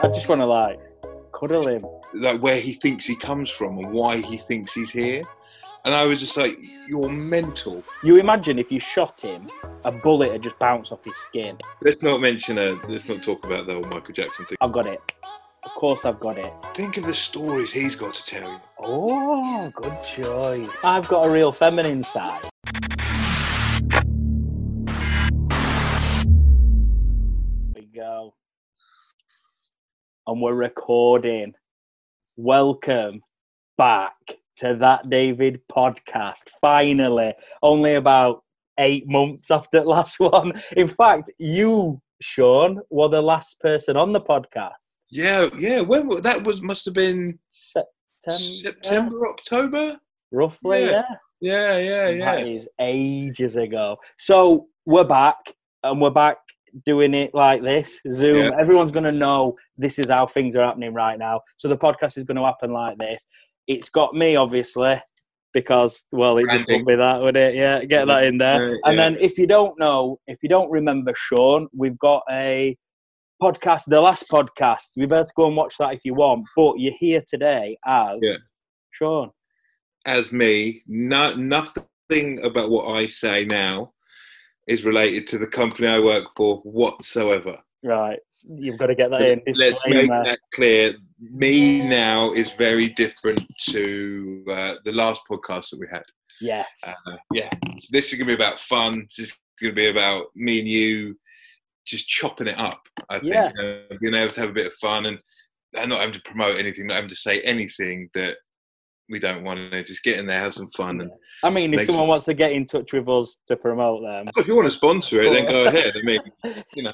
I just want to like cuddle him. like where he thinks he comes from and why he thinks he's here. And I was just like, "You're mental." You imagine if you shot him, a bullet would just bounce off his skin. Let's not mention a. Let's not talk about the whole Michael Jackson thing. I've got it. Of course, I've got it. Think of the stories he's got to tell you. Oh, good choice. I've got a real feminine side. And we're recording. Welcome back to that David podcast. Finally, only about eight months after the last one. In fact, you, Sean, were the last person on the podcast. Yeah, yeah. When that was must have been September, September, October. roughly, Yeah. yeah. Yeah, yeah, That yeah. is ages ago. So we're back, and we're back doing it like this Zoom. Yeah. Everyone's going to know this is how things are happening right now. So the podcast is going to happen like this. It's got me, obviously, because, well, it just won't be that, would it? Yeah, get that in there. Yeah, And yeah. then if you don't know, if you don't remember Sean, we've got a podcast, the last podcast. you better go and watch that if you want, but you're here today as Yeah. Sean. As me, no, nothing about what I say now is related to the company I work for whatsoever. Right, you've got to get that in. Let's make Disclaimer. that clear. Me now is very different to uh, the last podcast that we had. Yes. Uh, yeah, so this is going to be about fun. This is going to be about me and you just chopping it up. I think Yeah. you know, being able to have a bit of fun and, and not having to promote anything, not having to say anything that we don't want to. Just get in there, have some fun, and I mean, if someone sense. wants to get in touch with us to promote them, if you want to sponsor it, then go ahead. I mean, you know,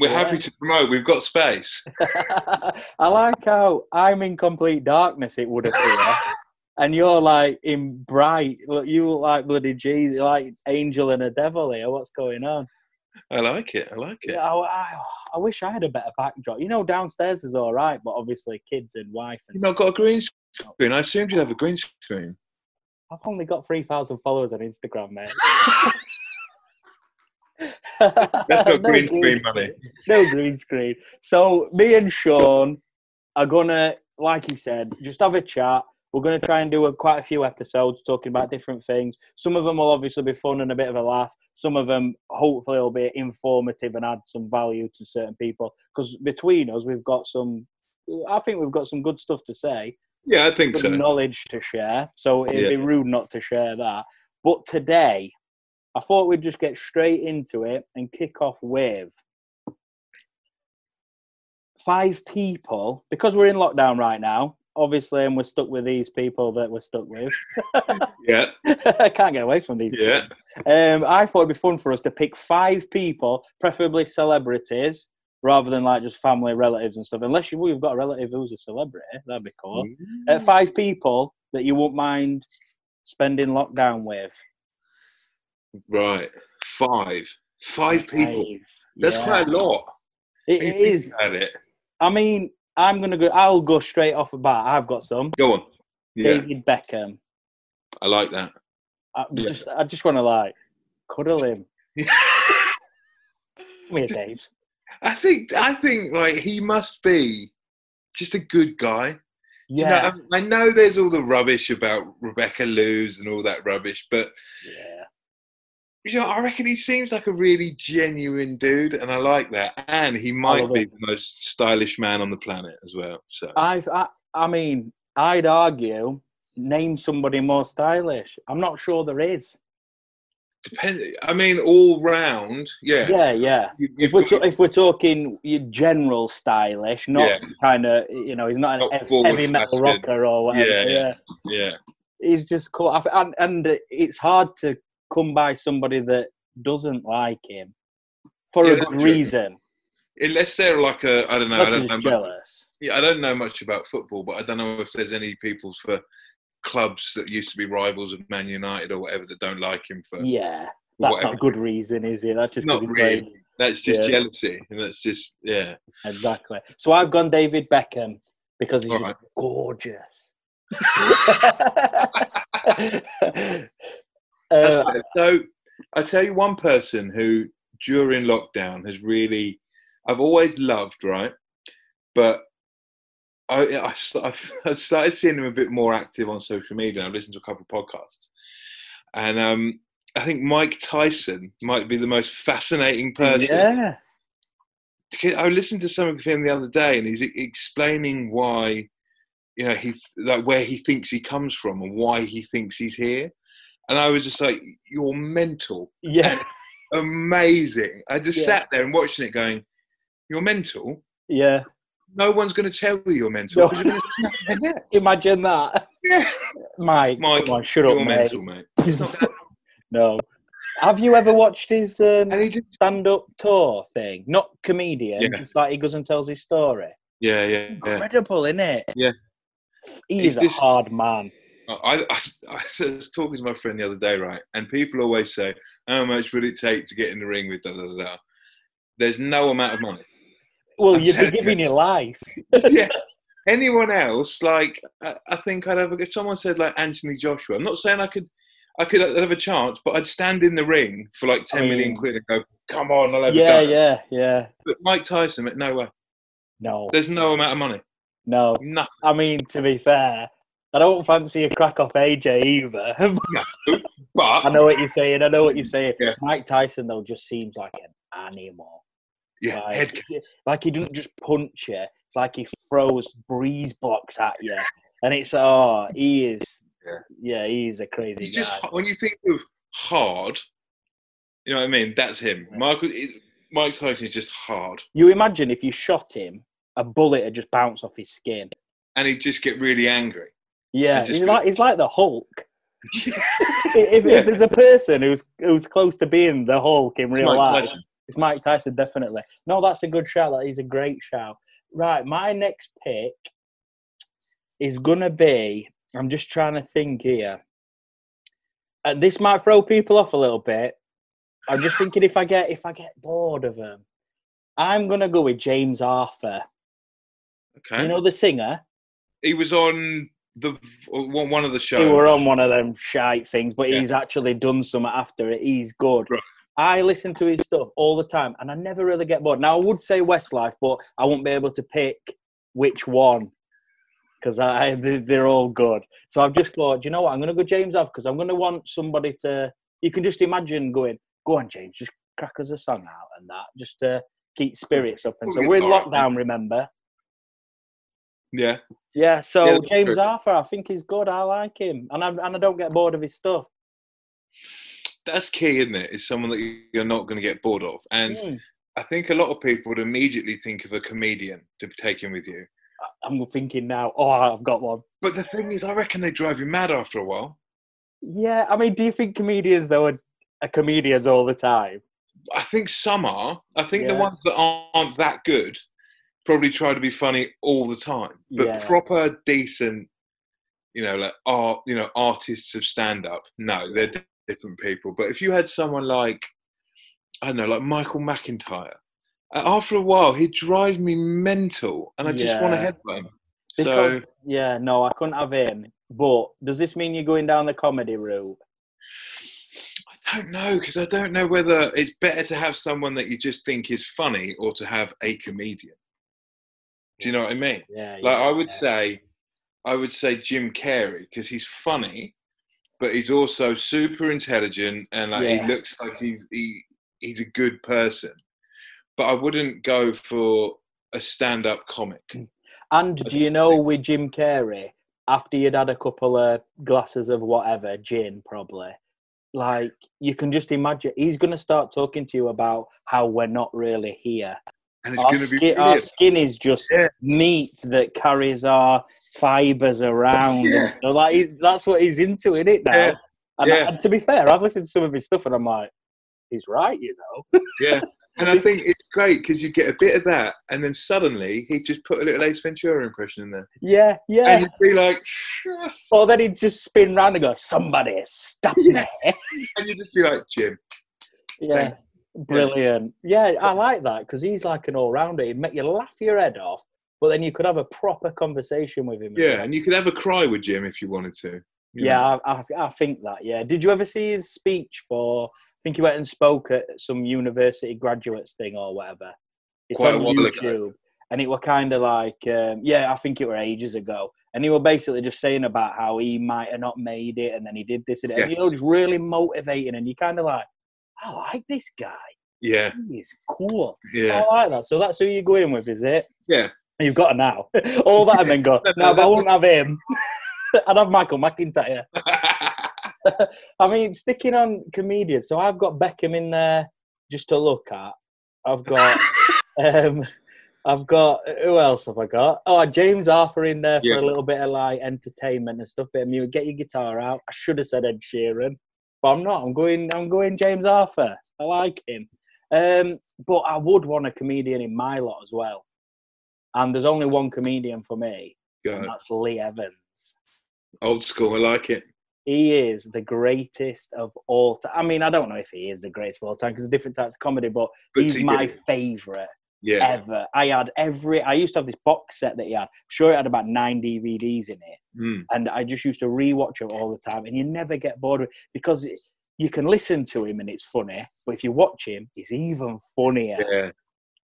we're Yeah. happy to promote. We've got space. I like how I'm in complete darkness. It would appear, and you're like in bright. Look, you look like bloody Jesus, like angel and a devil here. What's going on? I like it. I like it. Yeah, I, I, I wish I had a better backdrop. You know, downstairs is all right, but obviously kids and wife and You've not got a green oh. screen. I assumed you'd have a green screen. I've only got three thousand followers on Instagram, mate. That's No green screen screen. money. no green screen. So me and Sean are gonna, like you said, just have a chat. We're gonna try and do a, quite a few episodes talking about different things. Some of them will obviously be fun and a bit of a laugh. Some of them hopefully will be informative and add some value to certain people. Because between us, we've got some. I think we've got some good stuff to say, Yeah, I think so. knowledge to share. So it'd Yeah. be rude not to share that. But today, I thought we'd just get straight into it and kick off with five people because we're in lockdown right now. Obviously, and we're stuck with these people that we're stuck with. Yeah, I can't get away from these. yeah. Um, I thought it'd be fun for us to pick five people, preferably celebrities, rather than like just family, relatives, and stuff. Unless you, we've got a relative who's a celebrity, that'd be cool. Uh, five people that you won't mind spending lockdown with. Right, five, five people. Five. That's Yeah. quite a lot. It is. When it you think is. About it. I mean, I'm gonna go. I'll go straight off the bat. I've got some. Go on. Yeah, David Beckham. I like that. I Yeah. just, I just want to like cuddle him. Come here, Dave. I think I think like he must be just a good guy. You know, Yeah, I, I know there's all the rubbish about Rebecca Loos and all that rubbish, but yeah. You know, I reckon he seems like a really genuine dude, and I like that. And he might be it. the most stylish man on the planet as well. So I've, I, I mean, I'd argue name somebody more stylish. I'm not sure there is. depend. I mean, all round, yeah. Yeah, yeah. You- If we're, to, if we're talking general stylish, not Yeah. kind of, you know, he's not an Not forward heavy metal rocker or whatever. Yeah, yeah. yeah. yeah. he's just cool. And, and it's hard to come by somebody that doesn't like him for Yeah, a good reason. Unless they're like a, I don't know, I don't know. Much, jealous. yeah, I don't know much about football, but I don't know if there's any people for clubs that used to be rivals of Man United or whatever that don't like him for Yeah, that's whatever. not a good reason, is it? That's just Not really. That's just Yeah. jealousy, and that's just yeah. Exactly. So I've gone David Beckham because he's All just gorgeous. Uh, so I tell you one person who during lockdown has really, I've always loved, right? But I, I, I've- I've started seeing him a bit more active on social media. I've listened to a couple of podcasts. And um, I think Mike Tyson might be the most fascinating person. Yeah. I listened to something of him the other day, and he's explaining why, you know, he like where he thinks he comes from and why he thinks he's here. And I was just like, "You're mental, Yeah. amazing." I just Yeah. sat there and watching it, going, "You're mental." Yeah. No one's going to tell you you're mental. No. you're gonna snap their neck. Imagine that. Yeah. Mike, Mike, come on, shut up, mate. mental, mate. It's not gonna- No. Have you ever watched his um, just, stand-up tour thing? Not comedian, Yeah. just like he goes and tells his story. yeah, yeah, yeah. Incredible, isn't it? Yeah. He He's is a just- hard man. I, I, I was talking to my friend the other day, right? And people always say, "How much would it take to get in the ring with da da da?" da? There's no amount of money. Well, I'm you'd be you. giving your life. yeah. Anyone else, like I, I think I'd have. A, if someone said like Anthony Joshua, I'm not saying I could, I could have a chance, but I'd stand in the ring for like ten I million quid and go, "Come on, I'll have Yeah, a go." yeah, yeah. Yeah. But Mike Tyson, no way. No, There's no amount of money. no. No, I mean, to be fair, I don't fancy a crack off AJ either. but I know what you're saying. I know what you're saying. Yeah. Mike Tyson though just seems like an animal. yeah, Like, like he doesn't just punch you. It's like he throws breeze blocks at you, and it's oh, he is. Yeah. Yeah, he is a crazy He's just when you think of hard, you know what I mean. That's him. Yeah. Michael, it, Mike Tyson is just hard, You imagine if you shot him, a bullet would just bounce off his skin. and he'd just get really angry. Yeah, he's like he's like the Hulk. if, Yeah. if there's a person who's who's close to being the Hulk in real life, it's Mike Tyson definitely. No, that's a good shout. That is a great shout. Right, my next pick is gonna be. I'm just trying to think here. Uh, this might throw people off a little bit. I'm just thinking if I get if I get bored of them, I'm gonna go with James Arthur. Okay, You know the singer. he was on the one one of the shows. He were on one of them shite things, but Yeah. he's actually done some after it. He's good. Right. I listen to his stuff all the time, and I never really get bored. Now I would say Westlife, but I won't be able to pick which one because I they- they're all good. So I've just thought, you know what? I'm going to go James off because I'm going to want somebody to. You can just imagine going, go on, James, just crack us a song out and that, just to keep spirits up. And so we're in lockdown, remember? Yeah, Yeah. So Yeah, James true. Arthur, I think he's good. I like him, and I and I don't get bored of his stuff. that's key, isn't it? Is someone that you're not going to get bored of, and Mm. I think a lot of people would immediately think of a comedian to be taken with you. I'm thinking now, oh, I've got one. But the thing is, I reckon they drive you mad after a while. Yeah, I mean, do you think comedians though are, are comedians all the time? I think some are. I think the ones that aren't that good probably try to be funny all the time. But Yeah. proper, decent, you know, like art, you know, artists of stand up, no, they're different people. But if you had someone like, I don't know, like Michael McIntyre, uh, after a while he'd drive me mental, and I just want to Yeah. headbutt him. Because So yeah, no, I couldn't have him. But does this mean you're going down the comedy route? I don't know because I don't know whether it's better to have someone that you just think is funny or to have a comedian. Do you know what I mean? Yeah, Like yeah, I would yeah. say, I would say Jim Carrey because he's funny, but he's also super intelligent and like Yeah. he looks like he's he, he's a good person. But I wouldn't go for a stand-up comic. Hmm. And do you know with Jim Carrey, after you'd had a couple of glasses of whatever gin, probably, like you can just imagine he's going to start talking to you about how we're not really here. And it's Our, going to be skin, our skin is just Yeah. meat that carries our fibers around. Yeah. So like that's what he's into, in it now. Yeah. And, Yeah. and to be fair, I've listened to some of his stuff and I'm like, he's right, you know. Yeah. And I think it's great because you get a bit of that, and then suddenly he just put a little Ace Ventura impression in there, Yeah, yeah. and you'd be like, or then he'd just spin round and go, somebody stop me. and you'd just be like, Jim, Yeah, brilliant. Yeah, I like that because he's like an all rounder. He'd make you laugh your head off, but then you could have a proper conversation with him. yeah, and you could have a cry with Jim if you wanted to. you Yeah. I, I, I think that. Yeah. Did you ever see his speech for? I think he went and spoke at some university graduates thing or whatever. It's Quite a on. YouTube, and it were kind of like, um, yeah, I think it were ages ago, and he were basically just saying about how he might have not made it, and then he did this and, and you know, it's really motivating, and you kind of like, I like this guy. yeah, He's cool. yeah, I like that. So that's who you're going with, is it? yeah. You've got to now. All that and then go, no, but I won't have him. I'd have Michael McIntyre. I mean, sticking on comedians. So I've got Beckham in there just to look at. I've got, um, I've got who else have I got? Oh, James Arthur in there for Yeah. a little bit of like entertainment and stuff. Bit of music. Get your guitar out. I should have said Ed Sheeran, but I'm not. I'm going. I'm going James Arthur. I like him. Um, but I would want a comedian in my lot as well. And there's only one comedian for me, Go. and that's Lee Evans. Old school. I like it. He is the greatest of all time. I mean, I don't know if he is the greatest of all time because there's different types of comedy, but But he's my favourite yeah, ever. I had every. I used to have this box set that he had. I'm sure it had about nine DVDs in it, Mm, and I just used to rewatch it all the time. And you never get bored of it because it, you can listen to him and it's funny, but if you watch him, it's even funnier. yeah,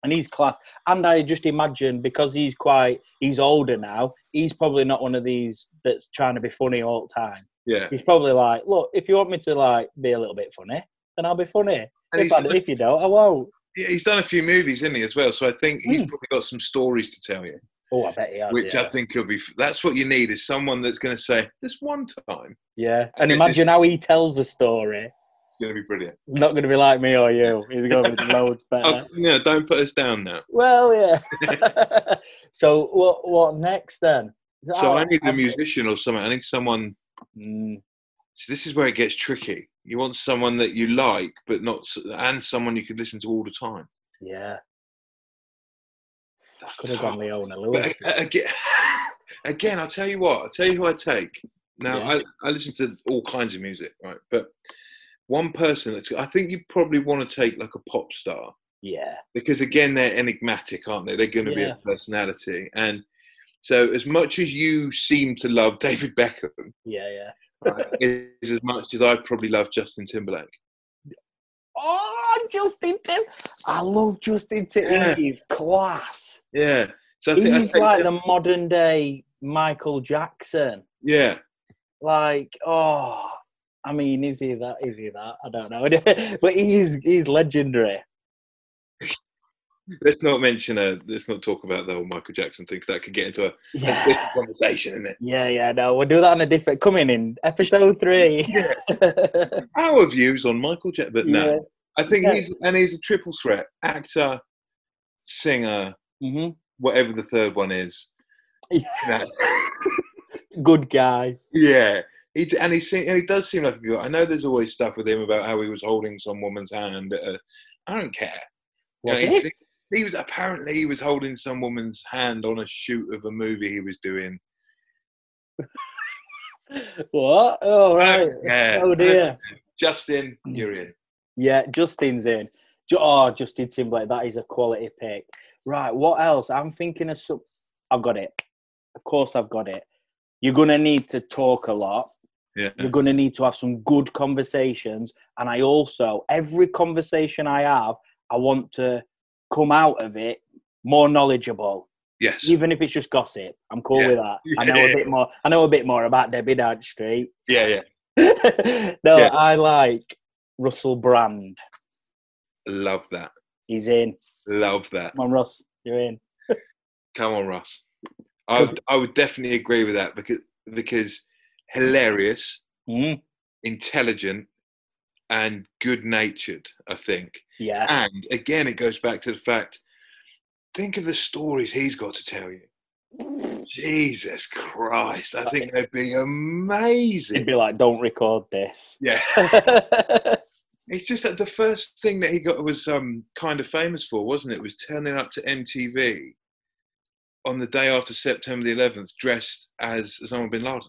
And he's class. And I just imagine because he's quite, he's older now. He's probably not one of these that's trying to be funny all the time. yeah. He's probably like, look, if you want me to like be a little bit funny, then I'll be funny. If, I, if you don't, I won't. Yeah, he's done a few movies, isn't he, as well? So I think he's Mm. probably got some stories to tell you, Oh, I bet he has. which yeah. I think he'll be. That's what you need is someone that's going to say this one time. yeah. And It's- imagine how he tells a story. It's going to be brilliant. It's not going to be like me or you. He's going to be loads better. Oh, no, don't put us down now. Well, yeah. so what? What next then? So Oh, I need a musician or something. I need someone. Mm, So this is where it gets tricky. You want someone that you like, but not, and someone you could listen to all the time. yeah. I could have gone Leona Lewis. again, again, I'll tell you what. I'll tell you who I take. Now, Yeah. I, I listen to all kinds of music, right? But one person that I think you probably want to take like a pop star Yeah. because again, they're enigmatic, aren't they? They're going to be a personality, and so as much as you seem to love David Beckham, Yeah. Yeah. Right, is as much as I probably love Justin Timberlake. Oh, Justin Tim. I love Justin Timberlake. Yeah. He's class. Yeah. So think He's like the modern day Michael Jackson. yeah. Like, oh, I mean, is he that? Is he that? I don't know. but he's he's legendary. Let's not mention a. Let's not talk about the whole Michael Jackson thing 'cause that could get into a, a Yeah. different conversation, isn't it? Yeah, yeah, no, we'll do that on a different. Coming in episode three. Our views on Michael Jackson, but no, Yeah. I think Yeah. he's and he's a triple threat: actor, singer, hmm whatever the third one is. Yeah. Good guy. Yeah, he and he seem, and he does seem like a good. I know there's always stuff with him about how he was holding some woman's hand. A, I don't care. You Was know, he? He, was apparently he was holding some woman's hand on a shoot of a movie he was doing. What? Oh uh, right. Yeah. Oh dear. Justin, hmm. you're in. Yeah, Justin's in. Oh, Justin Timberlake, that is a quality pick. Right, what else? I'm thinking of some. I've got it. Of course, I've got it. You're gonna need to talk a lot. Yeah. You're gonna need to have some good conversations, and I also every conversation I have, I want to come out of it more knowledgeable, Yes. even if it's just gossip. I'm cool Yeah. with that. I know a bit more. I know a bit more about Debbie Dodge Street. Yeah, yeah. no, Yeah. I like Russell Brand. Love that. He's in. Love that. Come on, Russ, you're in. Come on, Russ. I would, I would definitely agree with that because because hilarious, Mm, intelligent, and good natured. I think. yeah, And again, it goes back to the fact. Think of the stories he's got to tell you. Jesus Christ! I think they'd be amazing. he'd be like, "Don't record this." Yeah, it's just that the first thing that he got was um, kind of famous for, wasn't it? Was turning up to MTV on the day after September the 11th, dressed as Osama bin Laden.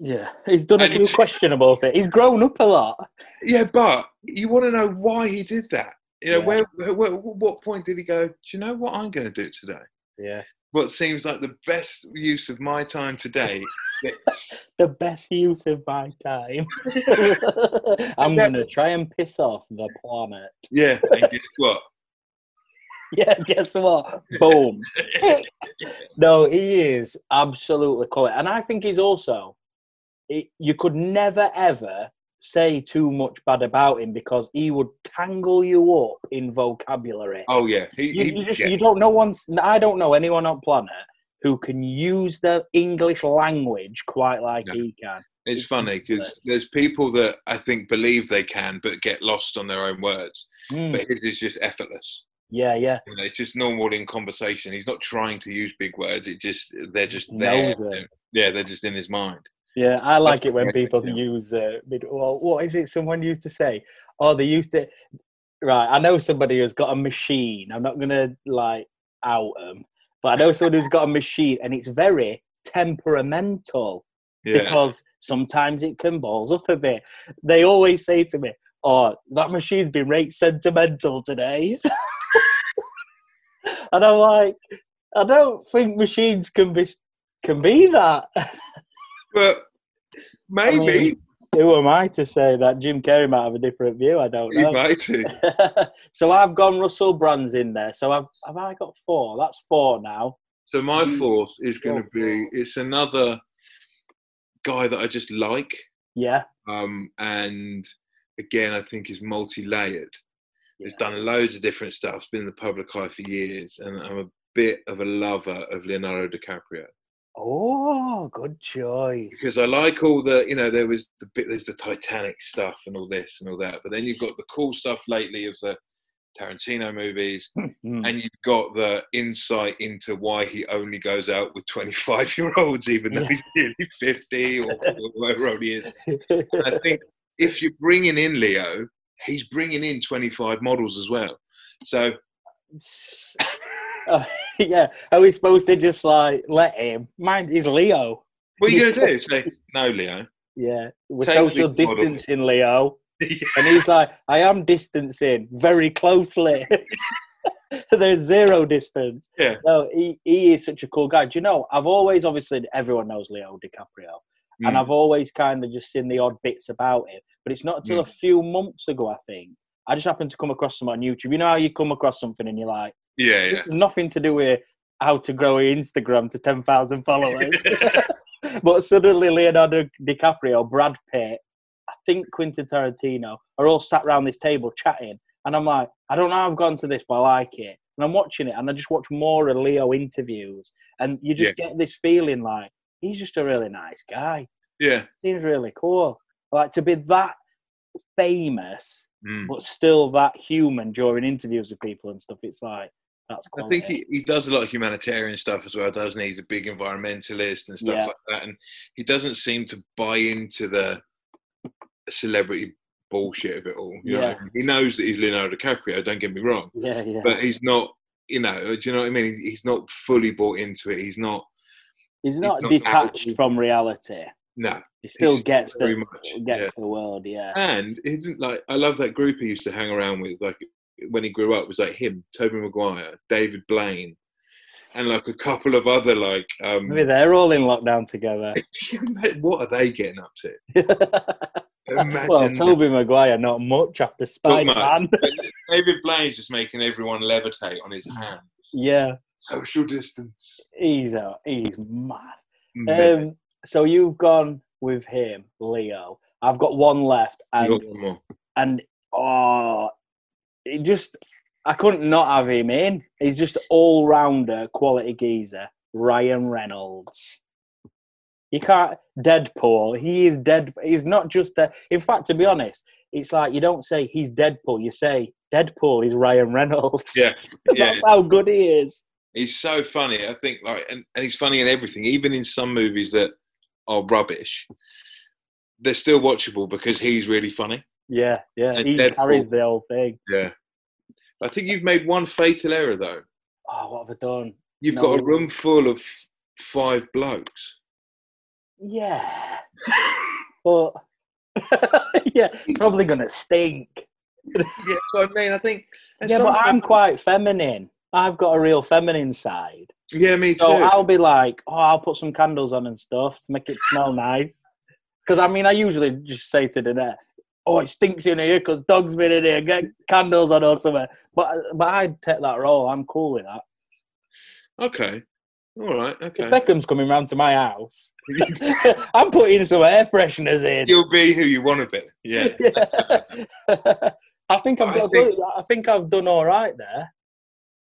Yeah, he's done a few he- questionable things. He's grown up a lot. Yeah, but you want to know why he did that. You know, Yeah. where, where, where, what point did he go? Do you know what I'm going to do today? Yeah, what seems like the best use of my time today. It's- the best use of my time. I'm gonna try and piss off the planet. yeah, and guess what? Yeah, guess what? Boom. no, he is absolutely cool. and I think he's also. It, you could never ever say too much bad about him because he would tangle you up in vocabulary. Oh yeah, he, you, he- you just yeah. you don't know one. I don't know anyone on planet who can use the English language quite like No. he can. It's funny because there's people that I think believe they can, but get lost on their own words. Mm, But his is just effortless. yeah, yeah. You know, it's just normal in conversation. He's not trying to use big words. It just they're just there. It. Yeah, they're just in his mind. Yeah, I like it when people use. Uh, mid- well, what is it? Someone used to say, "Oh, they used to." Right, I know somebody who's got a machine. I'm not gonna like out them, but I know someone who's got a machine, and it's very temperamental Yeah, because sometimes it can balls up a bit. They always say to me, "Oh, that machine's been rate sentimental today," and I'm like, I don't think machines can be can be that. but maybe mean, Who am I to say that Jim Carrey might have a different view? I don't know. he might so I've gone Russell Brand's in there. So I've have I got four? That's four now. So my Mm. fourth is going to be it's another guy that I just like, Yeah. um, and again I think is multi-layered. He's done loads of different stuff. He's been in the public eye for years, and I'm a bit of a lover of Leonardo DiCaprio Oh, good choice. because I like all the you know there was the bit there's the Titanic stuff and all this and all that, but then you've got the cool stuff lately of the Tarantino movies, Mm. and you've got the insight into why he only goes out with 25 year olds, even though Yeah. he's nearly 50 or whatever old he is. And I think if you're bringing in Leo, he's bringing in 25 models as well. So Oh, yeah. Are we supposed to just like let him? Mind he's Leo. what are you to do? Say, no, Leo. Yeah. We're Take social distancing, Leo. And he's like, I am distancing very closely. There's zero distance. Yeah. No, he, he is such a cool guy. Do you know, I've always, obviously, everyone knows Leo DiCaprio. And Mm. I've always kind of just seen the odd bits about him. But it's not until Mm. a few months ago, I think. I just happened to come across some on YouTube. You know how you come across something and you're like, yeah, yeah. nothing to do with how to grow Instagram to 10,000 followers. but suddenly Leonardo DiCaprio, Brad Pitt, I think Quentin Tarantino are all sat around this table chatting. And I'm like, I don't know how I've gone to this, but I like it. And I'm watching it and I just watch more of Leo interviews. And you just get this feeling like he's just a really nice guy. yeah. Seems really cool. Like to be that famous, Mm. but still that human during interviews with people and stuff. It's like, that's I think he, he does a lot of humanitarian stuff as well, doesn't he? He's a big environmentalist and stuff Yeah. like that. And he doesn't seem to buy into the celebrity bullshit of it all. You know? Yeah. He knows that he's Leonardo DiCaprio, don't get me wrong. yeah, yeah. But he's not, you know, do you know what I mean? He's not fully bought into it. He's not, He's not not detached out- from reality. No. He still gets very the much, gets yeah. the world. Yeah, And he didn't like, I love that group he used to hang around with, like when he grew up, was like him, Tobey Maguire, David Blaine, and like a couple of other, like, um, maybe they're all in lockdown together. what are they getting up to? Well, that. Tobey Maguire, not much after Spider Man. David Blaine's just making everyone levitate on his hand. yeah, Social distance. he's a, he's mad. Um, so you've gone with him, Leo. I've got one left, and got one more. and oh, it just I couldn't not have him in. He's just all rounder quality geezer, Ryan Reynolds. You can't Deadpool. He is dead. He's not just a. In fact, to be honest, it's like you don't say he's Deadpool. You say Deadpool is Ryan Reynolds. Yeah, yeah. that's how good he is. He's so funny. I think like, and, and he's funny in everything, even in some movies that are rubbish. They're still watchable because he's really funny. Yeah, yeah. And He Deadpool. carries the whole thing. Yeah. I think you've made one fatal error though. Oh, what have I done? You've No. got a room full of five blokes. Yeah, but yeah, it's probably gonna stink. yeah, so I mean, I think. Yeah, but I'm quite feminine. I've got a real feminine side. Yeah, me too. So I'll be like, oh, I'll put some candles on and stuff to make it smell nice. Because I mean, I usually just say to the net, oh, it stinks in here because dog's been in here. Get candles on or something. But but I'd take that role. I'm cool with that. okay. All right. Okay. If Beckham's coming round to my house, I'm putting some air fresheners in. You'll be who you want to be. Yeah. Yeah. I think I've I got. think- I think I've done all right there.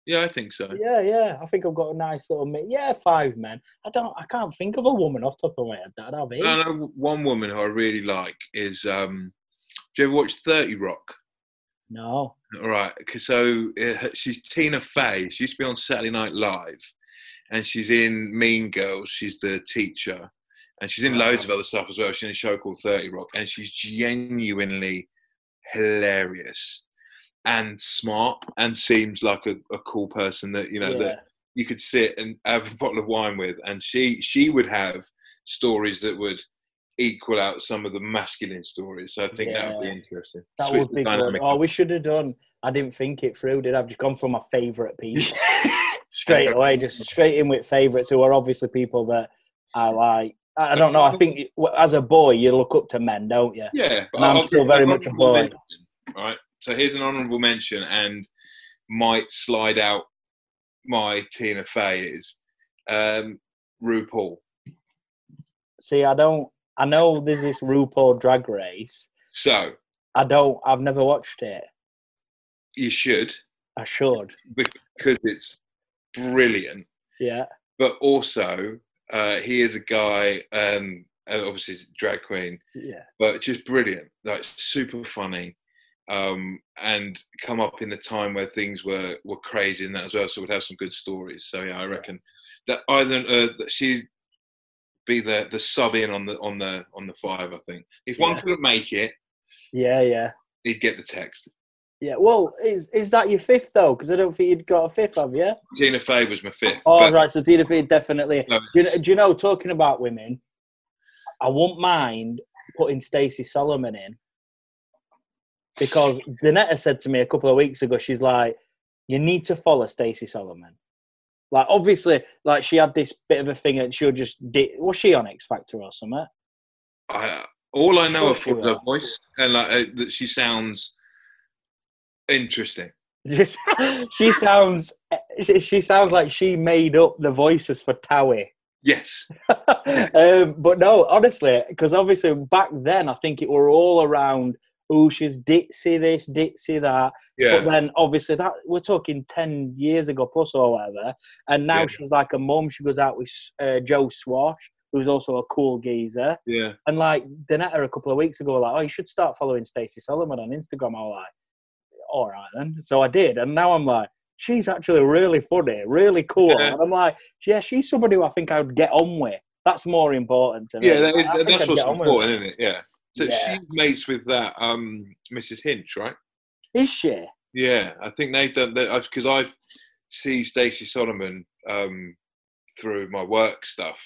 Yeah, I think so. Yeah, yeah. I think I've got a nice little. Mi- yeah, five men. I don't. I can't think of a woman off the top of my head that I've No, no, one woman who I really like is. um Do you ever watch Thirty Rock? No. All right. So uh, she's Tina Fey. She used to be on Saturday Night Live, and she's in Mean Girls. She's the teacher, and she's in loads of other stuff as well. She's in a show called Thirty Rock, and she's genuinely hilarious and smart, and seems like a, a cool person that you know yeah. that you could sit and have a bottle of wine with, and she she would have stories that would equal out some of the masculine stories. So I think that would be interesting. That Switch would be good. Oh, we should have done. I didn't think it through. Did I? I've just gone for my favourite people straight away. Just straight in with favourites who are obviously people that I like. I don't know. I think as a boy, you look up to men, don't you? Yeah, but And I'm I'll still very much a boy. right. So here's an honourable mention, and might slide out my Tina Fey is um, RuPaul. See, I don't. I know there's this RuPaul Drag Race. So I don't. I've never watched it. you should I should. because it's brilliant. Yeah. But also, uh, he is a guy, um, and obviously drag queen, Yeah. but just brilliant, like super funny, um, and come up in a time where things were were crazy in that as well. So we'd have some good stories. So yeah, I reckon that either uh, that she be the the sub in on the on the on the five. I think if one Yeah. couldn't make it, Yeah. Yeah. he'd get the text. Yeah. Well, is is that your fifth though? Because I don't think you'd got a fifth, have you? Tina Fey was my fifth. Oh, but- right. So Tina Fey definitely. No, Do you, know, do you know? Talking about women, I won't mind putting Stacey Solomon in because Danetta said to me a couple of weeks ago, she's like, "You need to follow Stacey Solomon." Like, obviously, like she had this bit of a thing, and she'll just di- was she on X Factor or something? I, all I know Sure of her voice and like uh, that she sounds interesting. She sounds, she, she sounds like she made up the voices for Towie. Yes, um, but no, honestly, because obviously back then I think it were all around. Oh, she's ditzy this, ditzy that. yeah, But then obviously that we're talking ten years ago plus or whatever, and now Yeah. she's like a mum. She goes out with uh, Joe Swash, who's also a cool geezer. yeah. And like Danetta a couple of weeks ago, like, oh, you should start following Stacey Solomon on Instagram. I was like, all right then. So I did, and now I'm like, she's actually really funny, really cool. Yeah. And I'm like, yeah, she's somebody who I think I would get on with. That's more important to me. Yeah, that is, that's what's get on with important, isn't it? Yeah. So Yeah. she's mates with that um, Mrs. Hinch, right? Is she? Yeah, I think they've done that because I've see Stacey Solomon um, through my work stuff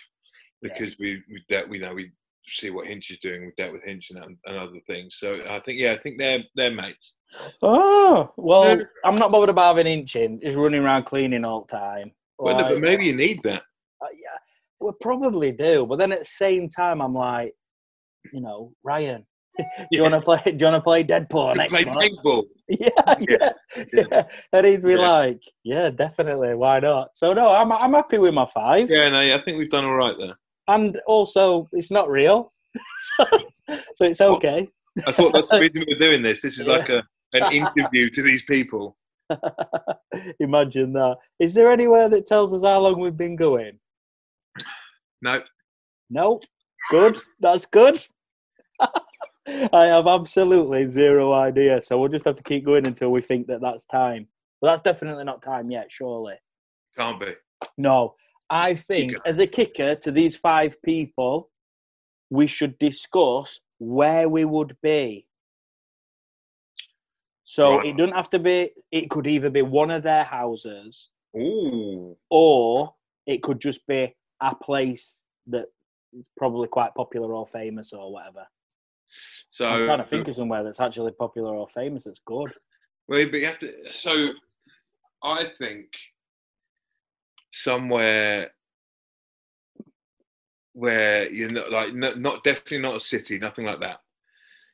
Yeah. because we we dealt, we know we see what Hinch is doing. We dealt with Hinch and, and other things. So I think yeah, I think they're they're mates. Oh, well, Yeah. I'm not bothered about having Hinch in. Just running around cleaning all the time. Well, no, but maybe you need that. uh, yeah, we probably do. But then at the same time, I'm like, you know, Ryan, do you want to play? Do you want to play Deadpool next Play paintball. Yeah, yeah, yeah. And he'd be Yeah. like, yeah, definitely. Why not? So no, I'm I'm happy with my five. Yeah, no, I think we've done all right there. And also, it's not real, so it's okay. I thought that's the reason we're doing this. This is Yeah. like a an interview to these people. Imagine that. Is there anywhere that tells us how long we've been going? No, No. Good. That's good. I have absolutely zero idea. So we'll just have to keep going until we think that that's time. But that's definitely not time yet, surely. can't be. No. I think Kicker. as a kicker to these five people, we should discuss where we would be. So Right. it doesn't have to be, it could either be one of their houses Ooh, or it could just be a place that is probably quite popular or famous or whatever. So I'm trying to think of somewhere that's actually popular or famous that's good. Well, but you have to. So, I think somewhere where you're not like not, not definitely not a city, nothing like that.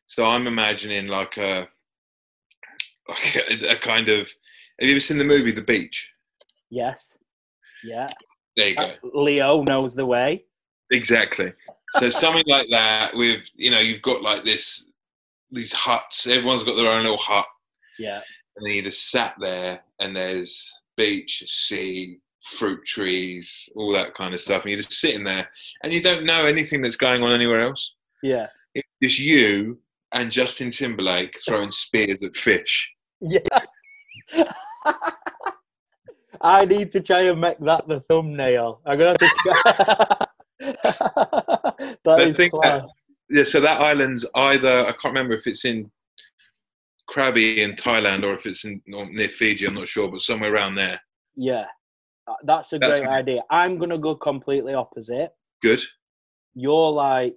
So I'm imagining like a like a, a kind of. Have you ever seen the movie The Beach? Yes. Yeah. There you go. Leo knows the way. Exactly. So something like that with you know you've got like this these huts. Everyone's got their own little hut, Yeah. and then you just sat there, and there's beach, sea, fruit trees, all that kind of stuff, and you're just sitting there, and you don't know anything that's going on anywhere else. Yeah. It's just you and Justin Timberlake throwing spears at fish. Yeah. I need to try and make that the thumbnail. I'm gonna have to. that is think that- Yeah, so that island's either I can't remember if it's in Krabi in Thailand or if it's in or near Fiji. I'm not sure, but somewhere around there. Yeah, Uh, that's a That's great idea. I'm gonna go completely opposite. Good. You're like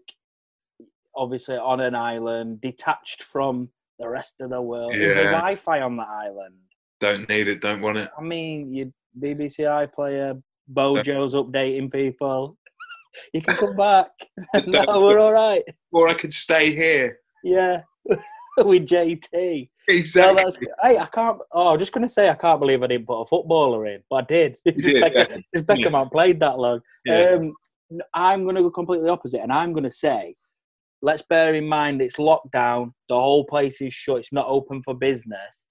obviously on an island, detached from the rest of the world. Is there Yeah. Wi-Fi on the island? Don't need it. Don't want it. I mean, you BBC iPlayer, Bojo's updating people. You can come back. no, we're all right. Or I could stay here. Yeah, with JT. Exactly. that's, hey, I can't. Oh, I'm just going to say I can't believe I didn't put a footballer in, but I did. Did, Beckham, yeah. Beckham Yeah. hadn't played that long. Yeah. Um, I'm going to go completely opposite, and I'm going to say, let's bear in mind it's lockdown. The whole place is shut. It's not open for business.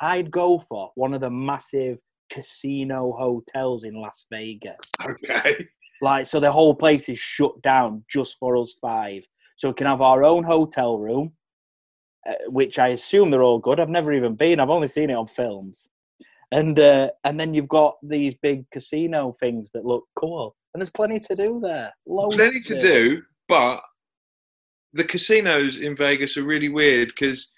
I'd go for one of the massive casino hotels in Las Vegas. okay. Like, so the whole place is shut down just for us five. So we can have our own hotel room, uh, which I assume they're all good. I've never even been. I've only seen it on films. And uh, and then you've got these big casino things that look cool, and there's plenty to do there. Loads Plenty to do, but the casinos in Vegas are really weird because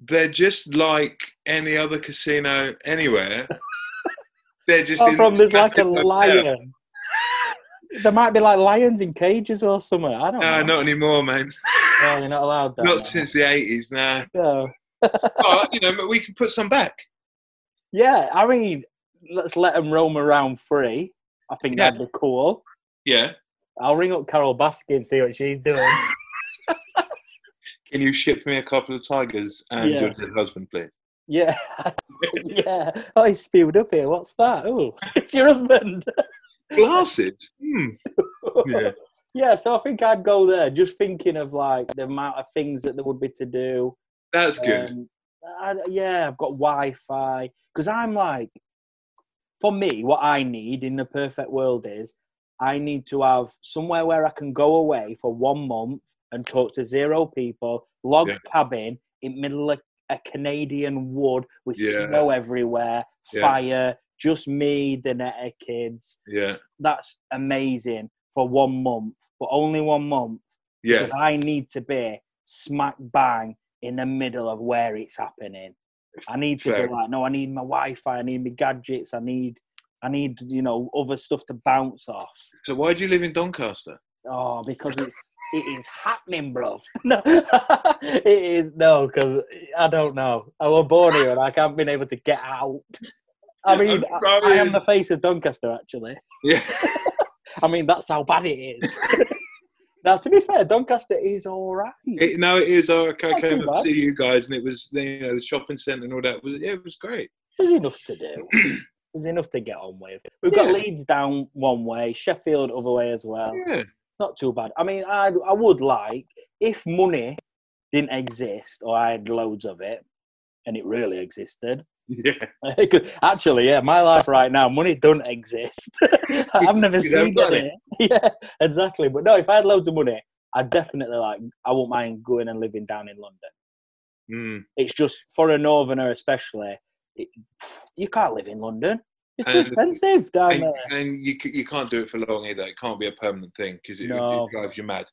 they're just like any other casino anywhere. they're just in from there's like a lion. There might be like lions in cages or something. I don't No, know. not anymore, man. No, you're not allowed that. Not now. since the eighties. No, No. but you know, but we can put some back. Yeah, I mean, let's let them roam around free. I think Yeah. that'd be cool. Yeah. I'll ring up Carole Baskin and see what she's doing. Can you ship me a couple of tigers and Yeah. your dead husband, please? yeah, yeah. Oh, he's spewed up here. What's that? Oh, it's your husband. Glasses. Hmm. Yeah. yeah, so I think I'd go there, just thinking of like the amount of things that there would be to do. That's good. Um, I, yeah, I've got Wi-Fi because I'm like, for me, what I need in the perfect world is I need to have somewhere where I can go away for one month and talk to zero people, log Yeah. cabin in middle of a Canadian wood with Yeah. snow everywhere, Yeah. fire, just me, the Netta kids. yeah. That's amazing for one month, but only one month Yeah. because I need to be smack bang in the middle of where it's happening. I need to Fair. be like, no, I need my Wi-Fi, I need my gadgets, I need, I need, you know, other stuff to bounce off. So why do you live in Doncaster? Oh, because it's it is happening, bro. No, it is no, because I don't know. I was born here and I can't been able to get out. I mean, I, I am the face of Doncaster, actually. Yeah. I mean, that's how bad it is. now, to be fair, Doncaster is all right. It, no, it is. Oh, I Not came up to see you guys, and it was you know the shopping centre and all that. Was yeah, it was great. There's enough to do. There's enough to get on with. We've got Yeah. Leeds down one way, Sheffield other way as well. Yeah, Not too bad. I mean, I I would like if money didn't exist or I had loads of it, and it really existed. Yeah. Actually, yeah, my life right now, money don't exist. I've never seen got it. Yeah, exactly. But no, if I had loads of money, I'd definitely like. I won't mind going and living down in London. Mm. It's just for a northerner, especially. It, you can't live in London. It's too And- expensive down And, there. and you you can't do it for long either. It can't be a permanent thing because it, No. it drives you mad.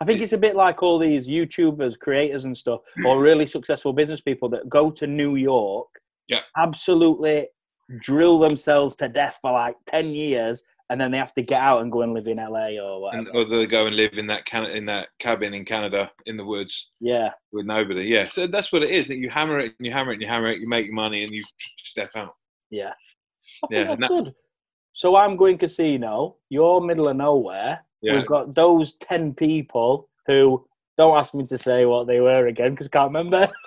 I think it's a bit like all these YouTubers, creators, and stuff, or really successful business people that go to New York, Yeah. absolutely drill themselves to death for like ten years, and then they have to get out and go and live in LA or whatever. And, or they go and live in that can- in that cabin in Canada in the woods yeah, with nobody. Yeah, so that's what it is. That you hammer it and you hammer it and you hammer it. You make your money and you step out. yeah. I think Yeah, that's that- good. So I'm going casino. You're middle of nowhere. Yeah. We've got those ten people who don't ask me to say what they were again because I can't remember.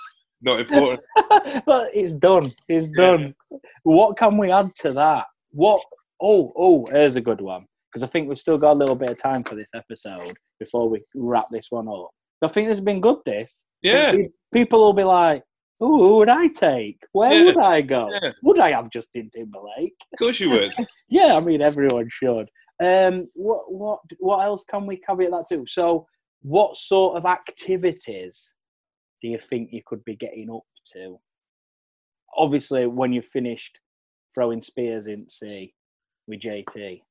Not important. but it's done. It's Yeah. done. What can we add to that? What? Oh, oh, here's a good one because I think we've still got a little bit of time for this episode before we wrap this one up. I think this has been good. This. Yeah. People will be like, "Oh, who would I take? Where Yeah. would I go? Yeah. Would I have Justin Timberlake?" Of course you would. Yeah, I mean everyone should. Um, what what what else can we caveat that to? So, what sort of activities do you think you could be getting up to? Obviously, when you've finished throwing spears in sea with JT.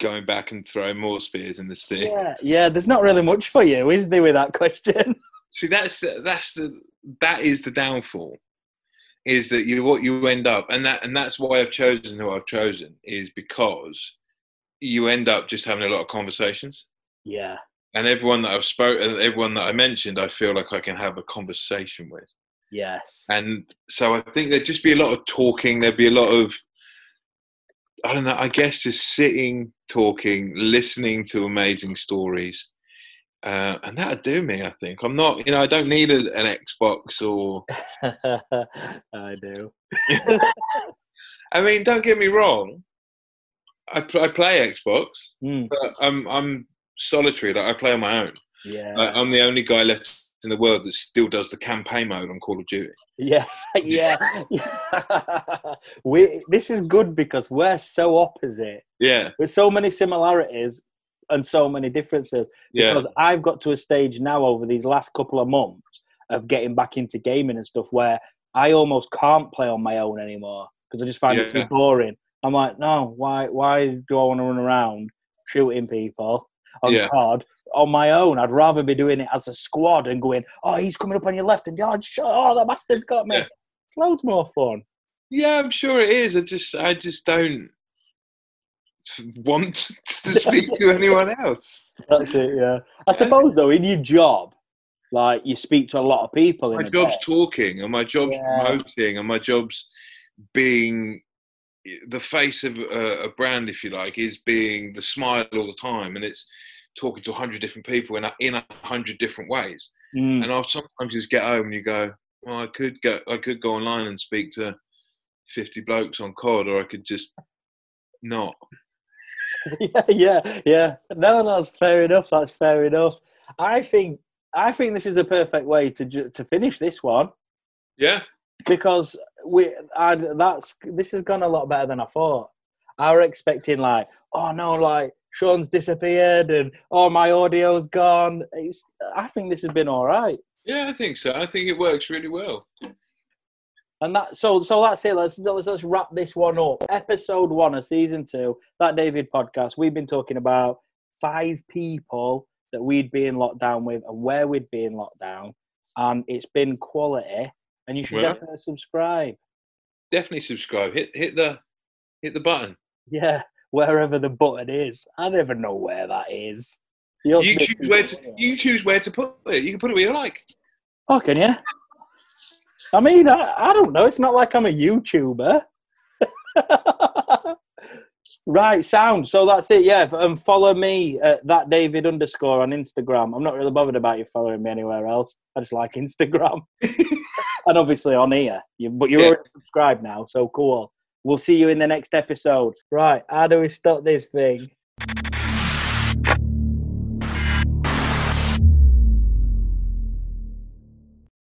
Going back and throwing more spears in the sea. Yeah, yeah. There's not really much for you, is there, with that question? See, that's the, that's the that is the downfall. Is that you what you end up, and that and that's why I've chosen who I've chosen is because you end up just having a lot of conversations, yeah, and everyone that I've spoken, everyone that I mentioned, I feel like I can have a conversation with. yes, And so I think there'd just be a lot of talking. There'd be a lot of, I don't know, I guess just sitting, talking, listening to amazing stories. Uh, and that'd do me, I think. I'm not, you know, I don't need a, an Xbox or, I do. I mean, don't get me wrong. I, pl- I play Xbox, Mm, but I'm, I'm solitary. Like I play on my own. yeah, Like, I'm the only guy left in the world that still does the campaign mode on Call of Duty. Yeah, yeah. we this is good because we're so opposite Yeah, with so many similarities and so many differences. yeah, Because I've got to a stage now over these last couple of months of getting back into gaming and stuff where I almost can't play on my own anymore because I just find it too boring. I'm like, no, why why do I want to run around shooting people on Yeah. COD on my own? I'd rather be doing it as a squad and going, oh, he's coming up on your left and oh, shut, oh that bastard's got me. Yeah. It's loads more fun. yeah. I'm sure it is. I just, I just don't want to speak to anyone else. That's it, yeah. I suppose though, in your job, like you speak to a lot of people. My job's day. talking, and my job's Yeah. promoting, and my job's being the face of a, a brand, if you like, is being the smile all the time, and it's talking to a hundred different people in a, in a hundred different ways. Mm. And I'll sometimes just get home and you go, well, I could go, I could go online and speak to fifty blokes on COD, or I could just not. yeah, yeah, yeah. No, that's fair enough. That's fair enough. I think I think this is a perfect way to to finish this one Yeah, because we I, that's this has gone a lot better than I thought. I were expecting like, oh no, like Sean's disappeared and oh my audio's gone. It's I think this has been all right. yeah, I think so. I think it works really well. And that so so that's it. Let's let's, let's wrap this one up. Episode one of season two, that David podcast. We've been talking about five people that we'd be in lockdown with and where we'd be in lockdown, and it's been quality. And you should Well. definitely subscribe. Definitely subscribe. Hit hit the hit the button. Yeah, wherever the button is. I never know where that is. You choose where to you choose where to put it. You can put it where you like. Oh, can you? I mean, I, I don't know. It's not like I'm a YouTuber. right, sound. So that's it. Yeah, and um, follow me at that David underscore on Instagram. I'm not really bothered about you following me anywhere else. I just like Instagram, and obviously on here. You, but you're Yeah. already subscribed now, so cool. We'll see you in the next episode. Right, how do we stop this thing?